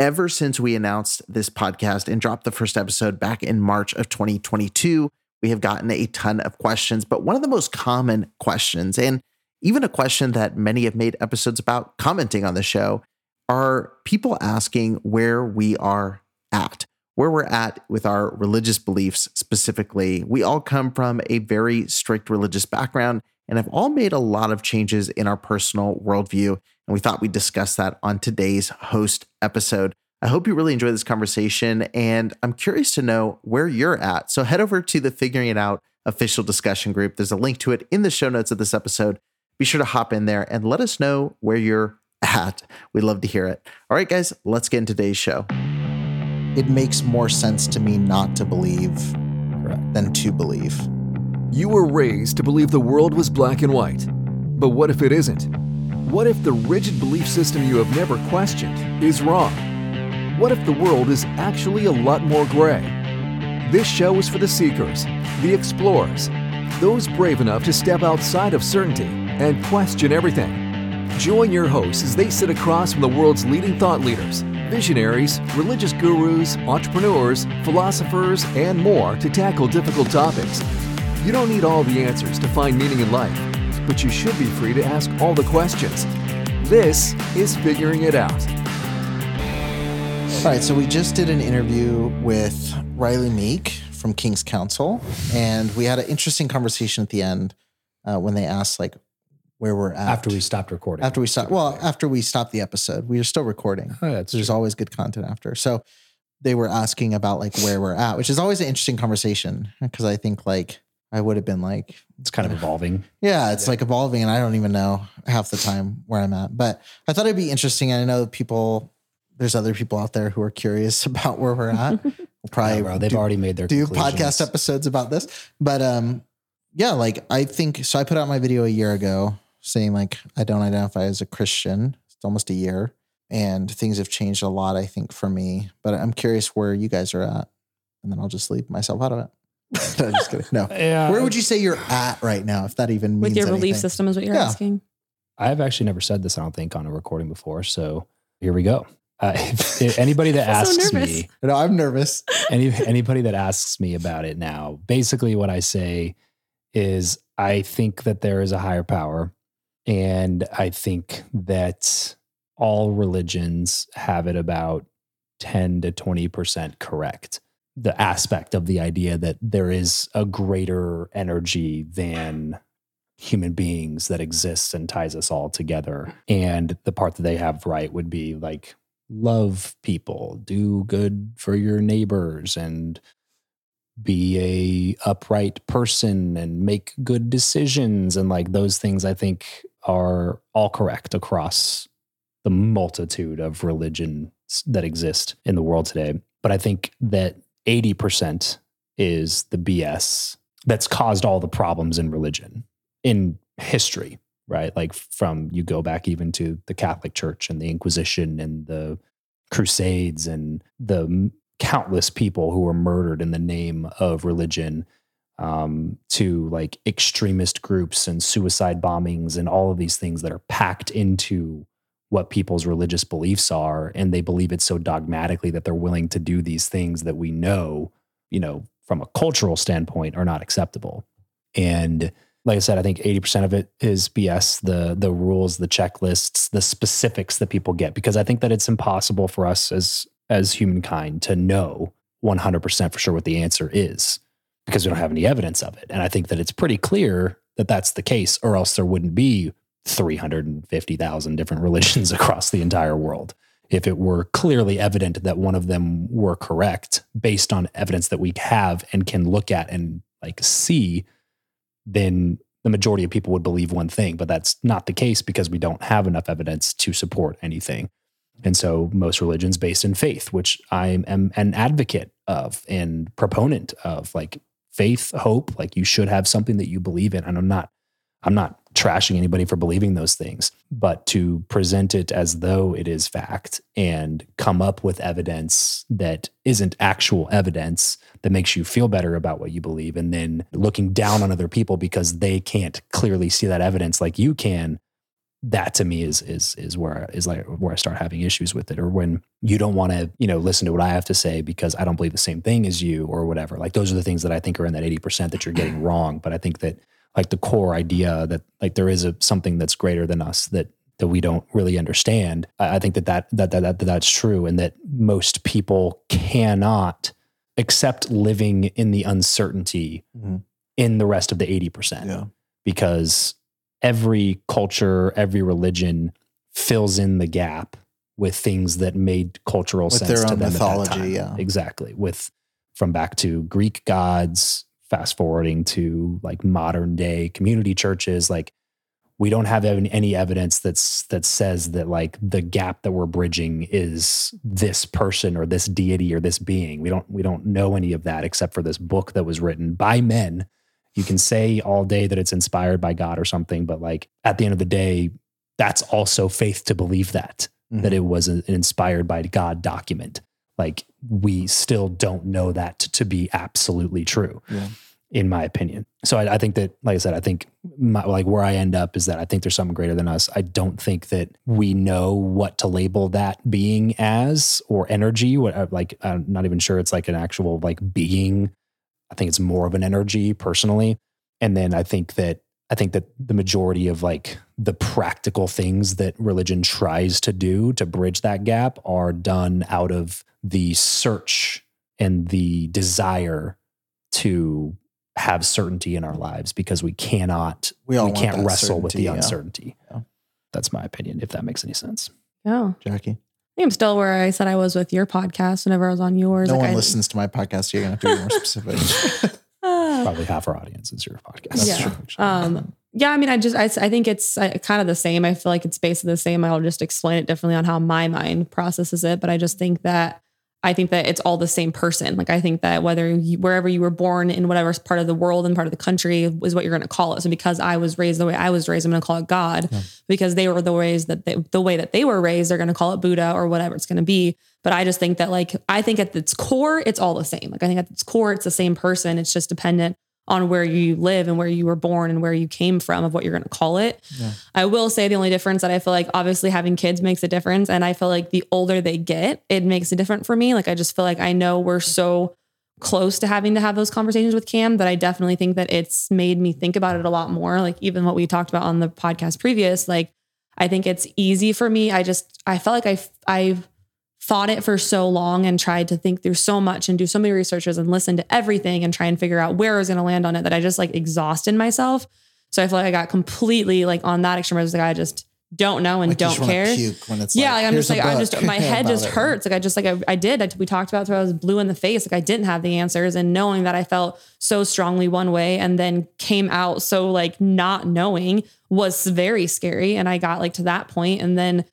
ever since we announced this podcast and dropped the first episode back in March of 2022, we have gotten a ton of questions. But one of the most common questions, and even a question that many have made episodes about commenting on the show, are people asking where we are at, where we're at with our religious beliefs specifically. We all come from a very strict religious background and have all made a lot of changes in our personal worldview. And we thought we'd discuss that on today's host episode. I hope you really enjoy this conversation, and I'm curious to know where you're at. So head over to the Figuring It Out official discussion group. There's a link to it in the show notes of this episode. Be sure to hop in there and let us know where you're at. We'd love to hear it. All right, guys, let's get into today's show. It makes more sense to me not to believe Correct. than to believe. You were raised to believe the world was black and white. But what if it isn't? What if the rigid belief system you have never questioned is wrong? What if the world is actually a lot more gray? This show is for the seekers, the explorers, those brave enough to step outside of certainty and question everything. Join your hosts as they sit across from the world's leading thought leaders, visionaries, religious gurus, entrepreneurs, philosophers, and more to tackle difficult topics. You don't need all the answers to find meaning in life, but you should be free to ask all the questions. This is Figuring It Out. All right, so we just did an interview with Riley Meek from King's Council, and we had an interesting conversation at the end uh, when they asked like where we're at After we stopped recording. after we stopped. Well, after we stopped the episode, we are still recording. Oh, that's There's always good content after. So they were asking about like where we're at, which is always an interesting conversation because I think like I would have been like, it's kind of evolving. yeah, it's like evolving, and I don't even know half the time where I'm at. But I thought it'd be interesting. I know people. There's other people out there who are curious about where we're at. We'll probably Yeah, bro, they've do, already made their do podcast episodes about this. But um, yeah, like I think so. I put out my video a year ago saying like I don't identify as a Christian. It's almost a year, and things have changed a lot. I think for me, but I'm curious where you guys are at, and then I'll just leave myself out of it. no, just kidding. No. Yeah, Where would you say you're at right now, if that even means with your belief anything? system is what you're Yeah. asking. I've actually never said this. I don't think on a recording before. So here we go. Uh, if, if anybody that I'm so asks me, No, I'm nervous. any anybody that asks me about it now, basically what I say is I think that there is a higher power, and I think that all religions have it about ten to twenty percent correct. The aspect of the idea that there is a greater energy than human beings that exists and ties us all together. And the part that they have right would be like love people, do good for your neighbors and be a upright person and make good decisions and like those things I think are all correct across the multitude of religions that exist in the world today. But I think that 80% is the BS that's caused all the problems in religion in history, right? Like from you go back even to the Catholic Church and the Inquisition and the Crusades and the countless people who were murdered in the name of religion um, to like extremist groups and suicide bombings and all of these things that are packed into what people's religious beliefs are and they believe it so dogmatically that they're willing to do these things that we know you know from a cultural standpoint are not acceptable and like I said, I think 80% of it is BS, the the rules, the checklists, the specifics that people get because I think that it's impossible for us as as humankind to know 100% for sure what the answer is because we don't have any evidence of it. And I think that it's pretty clear that that's the case or else there wouldn't be 350,000 different religions across the entire world. If it were clearly evident that one of them were correct based on evidence that we have and can look at and like see then the majority of people would believe one thing, but that's not the case because we don't have enough evidence to support anything. And so most religions based in faith, which I am an advocate of and proponent of, like faith, hope, like you should have something that you believe in. And I'm not, I'm not trashing anybody for believing those things, but to present it as though it is fact and come up with evidence that isn't actual evidence that makes you feel better about what you believe and then looking down on other people because they can't clearly see that evidence like you can that to me is is is where is like where I start having issues with it, or when you don't want to you know listen to what I have to say because I don't believe the same thing as you or whatever. Like those are the things that I think are in that eighty percent that you're getting wrong. But I think that like the core idea that like there is a something that's greater than us that that we don't really understand. I, think that that, that that that that's true, and that most people cannot accept living in the uncertainty Mhm. in the rest of the eighty percent because every culture, every religion fills in the gap with things that made cultural With sense their to own them mythology, at that time. yeah. Exactly. With from back to Greek gods, fast forwarding to like modern day community churches, like we don't have any, any evidence that's that says that like the gap that we're bridging is this person or this deity or this being. We don't we don't know any of that except for this book that was written by men. You can say all day that it's inspired by God or something, but like at the end of the day, that's also faith to believe that Mhm. that it was an inspired by God document. Like we still don't know that to be absolutely true, Yeah. in my opinion. So I, I think that, like I said, I think my, like where I end up is that I think there's something greater than us. I don't think that we know what to label that being as or energy. What uh, like I'm not even sure it's like an actual like being. I think it's more of an energy personally. And then I think that I think that the majority of like the practical things that religion tries to do to bridge that gap are done out of the search and the desire to have certainty in our lives because we cannot We all we can't wrestle with the yeah. uncertainty. Yeah. That's my opinion if that makes any sense. Yeah. Jackie. I think I'm still where I said I was with your podcast whenever I was on yours. No Like, one I- listens to my podcast. So you're gonna have to be more specific. Probably half our audience is your podcast. Yeah. actually. Um, yeah, I mean, I just, I, I think it's uh, kind of the same. I feel like it's basically the same. I'll just explain it differently on how my mind processes it. But I just think that, I think that it's all the same person. Like, I think that whether you, wherever you were born in whatever part of the world and part of the country is what you're going to call it. So because I was raised the way I was raised, I'm going to call it God because they were the ways that they, the way that they were raised, they're going to call it Buddha or whatever it's going to be. But I just think that like, I think at its core, it's all the same. Like, I think at its core, it's the same person. It's just dependent on where you live and where you were born and where you came from of what you're going to call it. Yeah. I will say the only difference that I feel like obviously having kids makes a difference. And I feel like the older they get, it makes a difference for me. Like I just feel like I know we're so close to having to have those conversations with Cam that I definitely think that it's made me think about it a lot more. Like even what we talked about on the podcast previous, like I think it's easy for me. I just I felt like I I've thought it for so long and tried to think through so much and do so many researches and listen to everything and try and figure out where I was going to land on it that I just like exhausted myself. So I feel like I got completely like on that extreme. I was like, I just don't know and Like, don't care. Puke when it's Yeah, like, I'm just like I'm just my head just it." hurts. Like I just like I, I did. I, we talked about it. I was blue in the face. Like I didn't have the answers, and knowing that I felt so strongly one way, and then came out so like not knowing was very scary. And I got like to that point, and then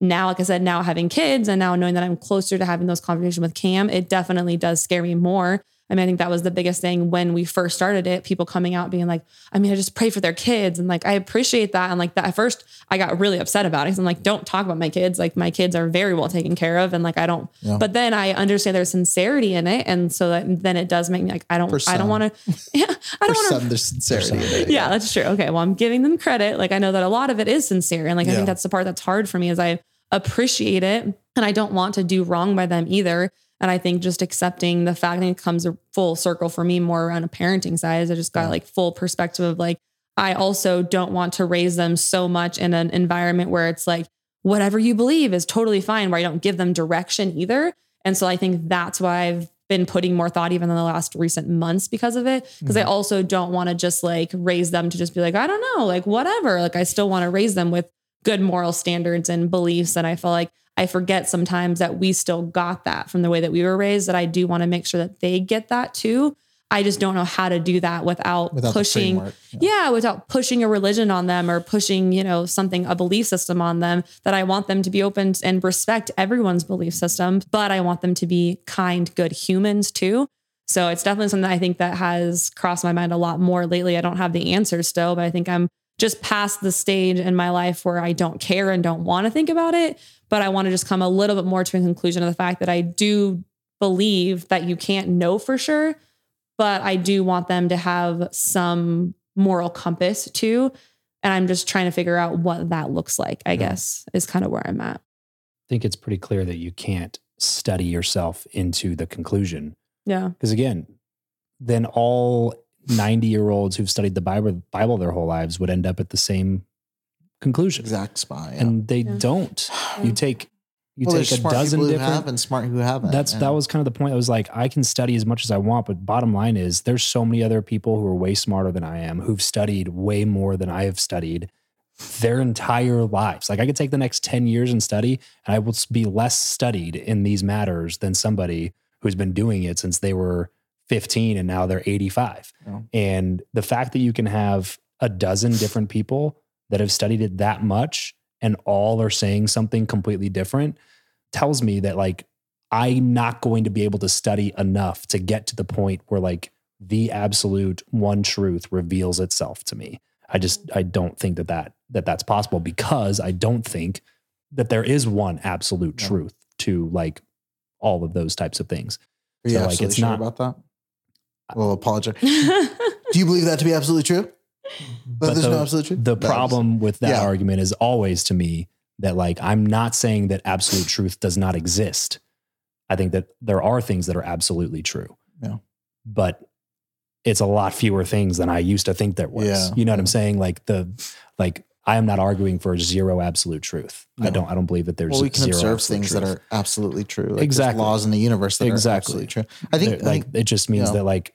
now, like I said, now having kids, and now knowing that I'm closer to having those conversations with Cam, it definitely does scare me more. I mean, I think that was the biggest thing when we first started it. People coming out being like, I mean, I just pray for their kids. And like, I appreciate that. And like that at first I got really upset about it. Cause I'm like, don't talk about my kids. Like my kids are very well taken care of. And like, I don't, Yeah. but then I understand there's sincerity in it. And so that then it does make me like, I don't, For I don't want to, yeah, I don't want to there's sincerity. in it, yeah, that's true. Okay, well, I'm giving them credit. Like I know that a lot of it is sincere, and like I think that's the part that's hard for me is I appreciate it, and I don't want to do wrong by them either. And I think just accepting the fact that it comes a full circle for me more around a parenting side. is I just got like full perspective of like I also don't want to raise them so much in an environment where it's like whatever you believe is totally fine, where I don't give them direction either. And so I think that's why I've been putting more thought even in the last recent months because of it. Because I mm-hmm. also don't want to just like raise them to just be like, I don't know, like whatever. Like I still want to raise them with good moral standards and beliefs. And I feel like I forget sometimes that we still got that from the way that we were raised, that I do want to make sure that they get that too. I just don't know how to do that without, Without pushing yeah. yeah. without pushing a religion on them or pushing, you know, something, a belief system on them that I want them to be open and respect everyone's belief system, but I want them to be kind, good humans too. So it's definitely something I think that has crossed my mind a lot more lately. I don't have the answer still, but I think I'm just past the stage in my life where I don't care and don't want to think about it. But I want to just come a little bit more to a conclusion of the fact that I do believe that you can't know for sure, but I do want them to have some moral compass too. And I'm just trying to figure out what that looks like, I Yeah. guess, is kind of where I'm at. I think it's pretty clear that you can't study yourself into the conclusion. Yeah. Because again, then all 90 year olds who've studied the Bible, Bible their whole lives would end up at the same conclusion. Exact spot. Yeah. And they Yeah. don't. You take you well, take a smart dozen people who different have and smart who haven't. that's and- that was kind of the point. I was like, I can study as much as I want, but bottom line is there's so many other people who are way smarter than I am, who've studied way more than I have studied their entire lives. Like I could take the next 10 years and study, and I will be less studied in these matters than somebody who's been doing it since they were 15 and now they're 85. Yeah. And the fact that you can have a dozen different people that have studied it that much and all are saying something completely different tells me that like I'm not going to be able to study enough to get to the point where like the absolute one truth reveals itself to me. I just I don't think that that that that's possible because I don't think that there is one absolute Yeah. truth to like all of those types of things. Are you so, like, it's sure not- about that? Well, apologize. Do you believe that to be absolutely true? That But there's the, no absolute truth. the That problem with that Yeah. argument is always to me that like I'm not saying that absolute truth does not exist. I think that there are things that are absolutely true. Yeah. But it's a lot fewer things than I used to think there was. Yeah. You know what I'm saying? Like the like I am not arguing for zero absolute truth. I don't I don't believe that there's well, we can zero observe things that are absolutely true. Like Exactly. laws in the universe that Exactly. are absolutely true. I think, I like it just means yeah. that like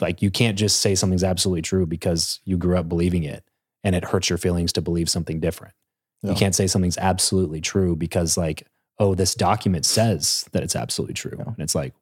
like you can't just say something's absolutely true because you grew up believing it and it hurts your feelings to believe something different. Yeah. You can't say something's absolutely true because like oh this document says that it's absolutely true Yeah. and it's like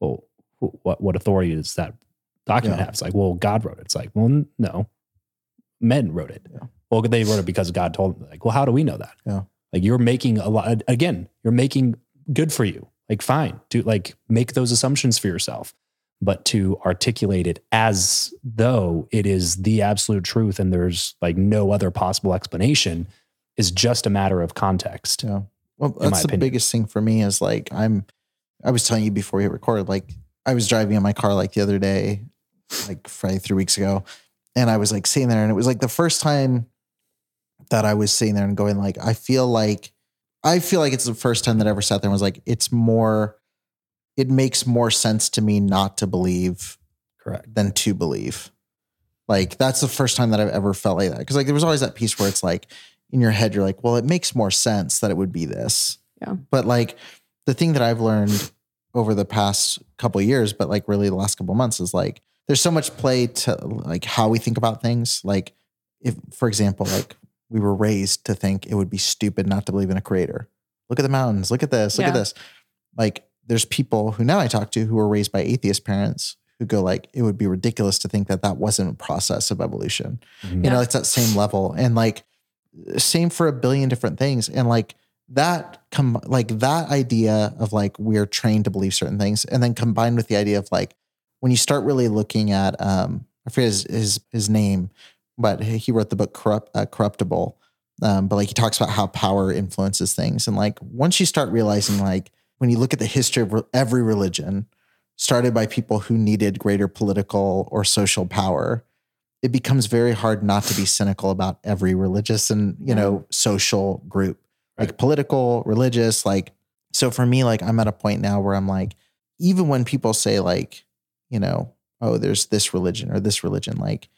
well what what authority does that document Yeah. have? It's like well God wrote it. It's like well no men wrote it. Well they wrote it because God told them. Like well how do we know that? Yeah. Like you're making a lot again you're making good for you. Like fine do like make those assumptions for yourself but to articulate it as though it is the absolute truth and there's like no other possible explanation is just a matter of context. Yeah. Well, that's the opinion. biggest thing for me is like I'm I was telling you before we hit record, like I was driving in my car like the other day, like Friday three weeks ago, and I was like sitting there and it was like the first time that I was sitting there and going, like, I feel like I feel like it's the first time that I ever sat there and was like, it's more it makes more sense to me not to believe Correct. than to believe. Like that's the first time that I've ever felt like that. Because like there was always that piece where it's like in your head, you're like, well, it makes more sense that it would be this. Yeah. But like the thing that I've learned over the past couple of years, but like really the last couple of months is like there's so much play to like how we think about things. Like if, for example, like we were raised to think it would be stupid not to believe in a creator. Look at the mountains. Look at this. Look at this. Like there's people who now I talk to who were raised by atheist parents who go like it would be ridiculous to think that that wasn't a process of evolution. Mhm. You know, it's that same level. And like same for a billion different things. And like that com- like that idea of like we're trained to believe certain things and then combined with the idea of like when you start really looking at um I forget his his, his name but he wrote the book Corrupt, uh, corruptible. Um, but like he talks about how power influences things. And like once you start realizing like when you look at the history of every religion started by people who needed greater political or social power it becomes very hard not to be cynical about every religious and you know social group. Like political religious like so for me like i'm at a point now where i'm like even when people say like you know oh there's this religion or this religion like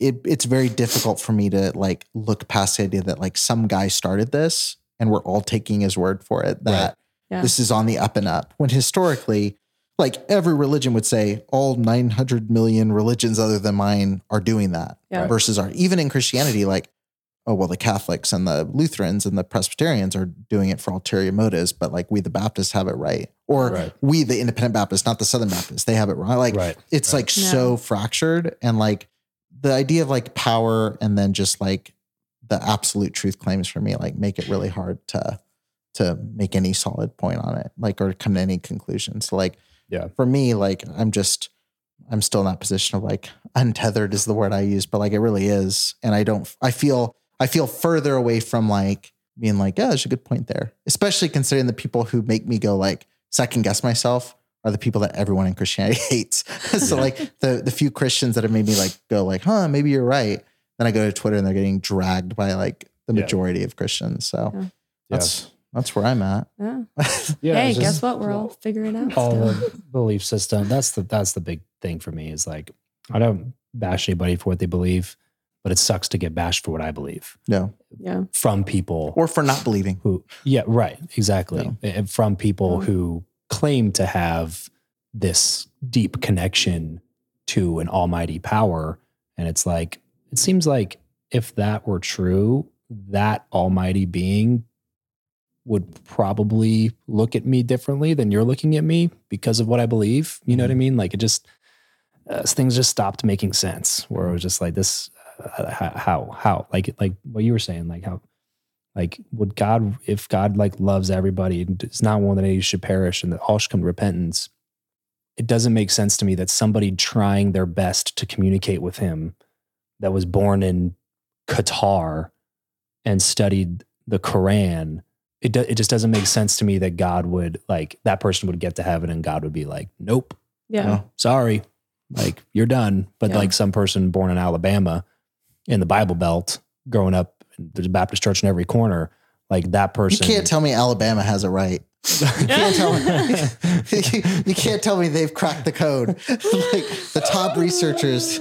it, it's very difficult for me to like look past the idea that like some guy started this and we're all taking his word for it that Yeah. this is on the up and up when historically like every religion would say all 900 million religions other than mine are doing that Yeah. versus our even in christianity like oh well the catholics and the lutherans and the presbyterians are doing it for ulterior motives but like we the baptists have it right or Right. we the independent baptists not the southern baptists they have it wrong like right. it's Right. like so fractured and like the idea of like power and then just like the absolute truth claims for me like make it really hard to to make any solid point on it like or come to any conclusion so like Yeah. for me like i'm just i'm still in that position of like untethered is the word i use but like it really is and i don't i feel i feel further away from like being like yeah there's a good point there especially considering the people who make me go like second guess myself are the people that everyone in Christianity hates. so Yeah. like the the few Christians that have made me like go like, huh, maybe you're right. Then I go to Twitter and they're getting dragged by like the Yeah. majority of Christians. So Yeah. that's that's where I'm at. Yeah. Yeah, hey, guess what? We're all figuring out. all the belief system. That's the that's the big thing for me. Is like I don't bash anybody for what they believe, but it sucks to get bashed for what I believe No. yeah. from people Or for not believing. who yeah right exactly Yeah. and from people Yeah. who claim to have this deep connection to an almighty power and it's like it seems like if that were true that almighty being would probably look at me differently than you're looking at me because of what i believe. You know what i mean? Like it just uh, things just stopped making sense where it was just like this uh, how how like like what you were saying like how like would god if god like loves everybody and does not want that any should perish and that all should come to repentance it doesn't make sense to me that somebody trying their best to communicate with him that was born in qatar and studied the quran it, do, it just doesn't make sense to me that god would like that person would get to heaven and god would be like nope Yeah. Yeah. sorry like you're done but Yeah. like some person born in alabama in the bible belt growing up there's a baptist church in every corner like that You person can't tell me Alabama has it right. You can't tell me. you can't tell me they've cracked the code. like the top researchers.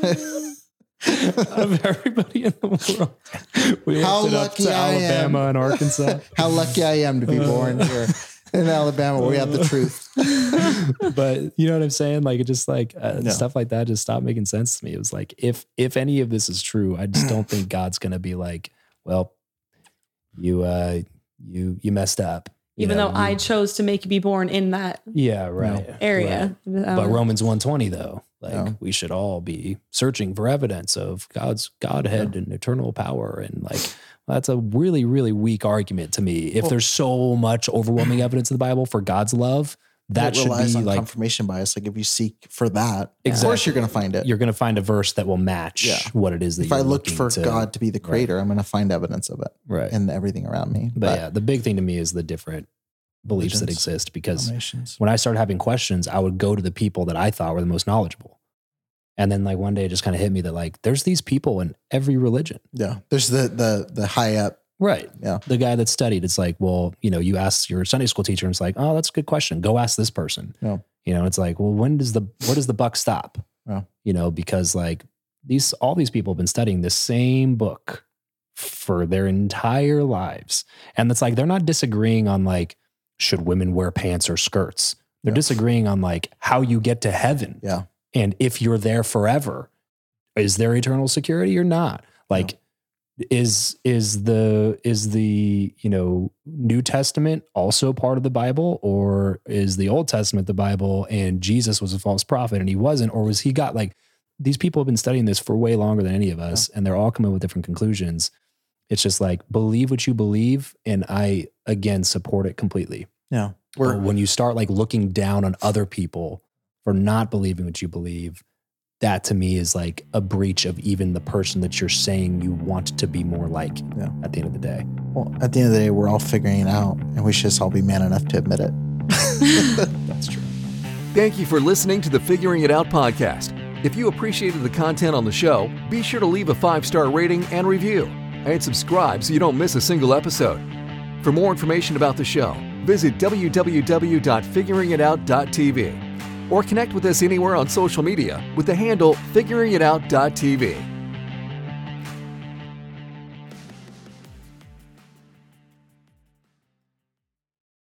of everybody in the world we How lifted up lucky to I am. alabama and arkansas How lucky I am to be born here in Alabama where we have the truth. but you know what I'm saying? Like it just like uh, Yeah. stuff like that just stopped making sense to me. It was like if if any of this is true, I just don't think God's gonna be like, well, you uh you you messed up. You Even know, though I chose to make you be born in that yeah right area. right. Um, But Romans 120 though, like Yeah. we should all be searching for evidence of God's Godhead and eternal power and like that's a really really weak argument to me. If Well- there's so much overwhelming evidence in the Bible for God's love, that should be on like confirmation bias. Like if you seek for that, of course you're going to find it. you're going to find a verse that will match Yeah. what it is that if I looked for to- God to be the creator, I'm going to find evidence of it right in everything around me. but, yeah the big thing to me is the different beliefs that exist because when i started having questions i would go to the people that i thought were the most knowledgeable and then like one day it just kind of hit me that like there's these people in every religion yeah, there's the the the high up. right Yeah. the guy that studied it's like well you know you ask your sunday school teacher and it's like oh that's a good question go ask this person Yeah. you know it's like well when does the where does the buck stop Yeah. you know because like these all these people have been studying the same book for their entire lives and it's like they're not disagreeing on like should women wear pants or skirts they're Yeah. disagreeing on like how you get to heaven Yeah. And if you're there forever is there eternal security or not? Like is is the is the you know new testament also part of the bible or is the old testament the bible and jesus was a false prophet and he wasn't or was he got like these people have been studying this for way longer than any of us and they're all coming with different conclusions. It's just like believe what you believe and i again support it completely. Yeah. when you start like looking down on other people for not believing what you believe, that to me is like a breach of even the person that you're saying you want to be more like Yeah. at the end of the day. well, at the end of the day, we're all figuring it out, and we should just all be man enough to admit it. That's true. Thank you for listening to the Figuring It Out podcast. If you appreciated the content on the show, be sure to leave a five star rating and review, and subscribe so you don't miss a single episode. For more information about the show, visit www.figuringitout.tv or connect with us anywhere on social media with the handle figuringitout.tv.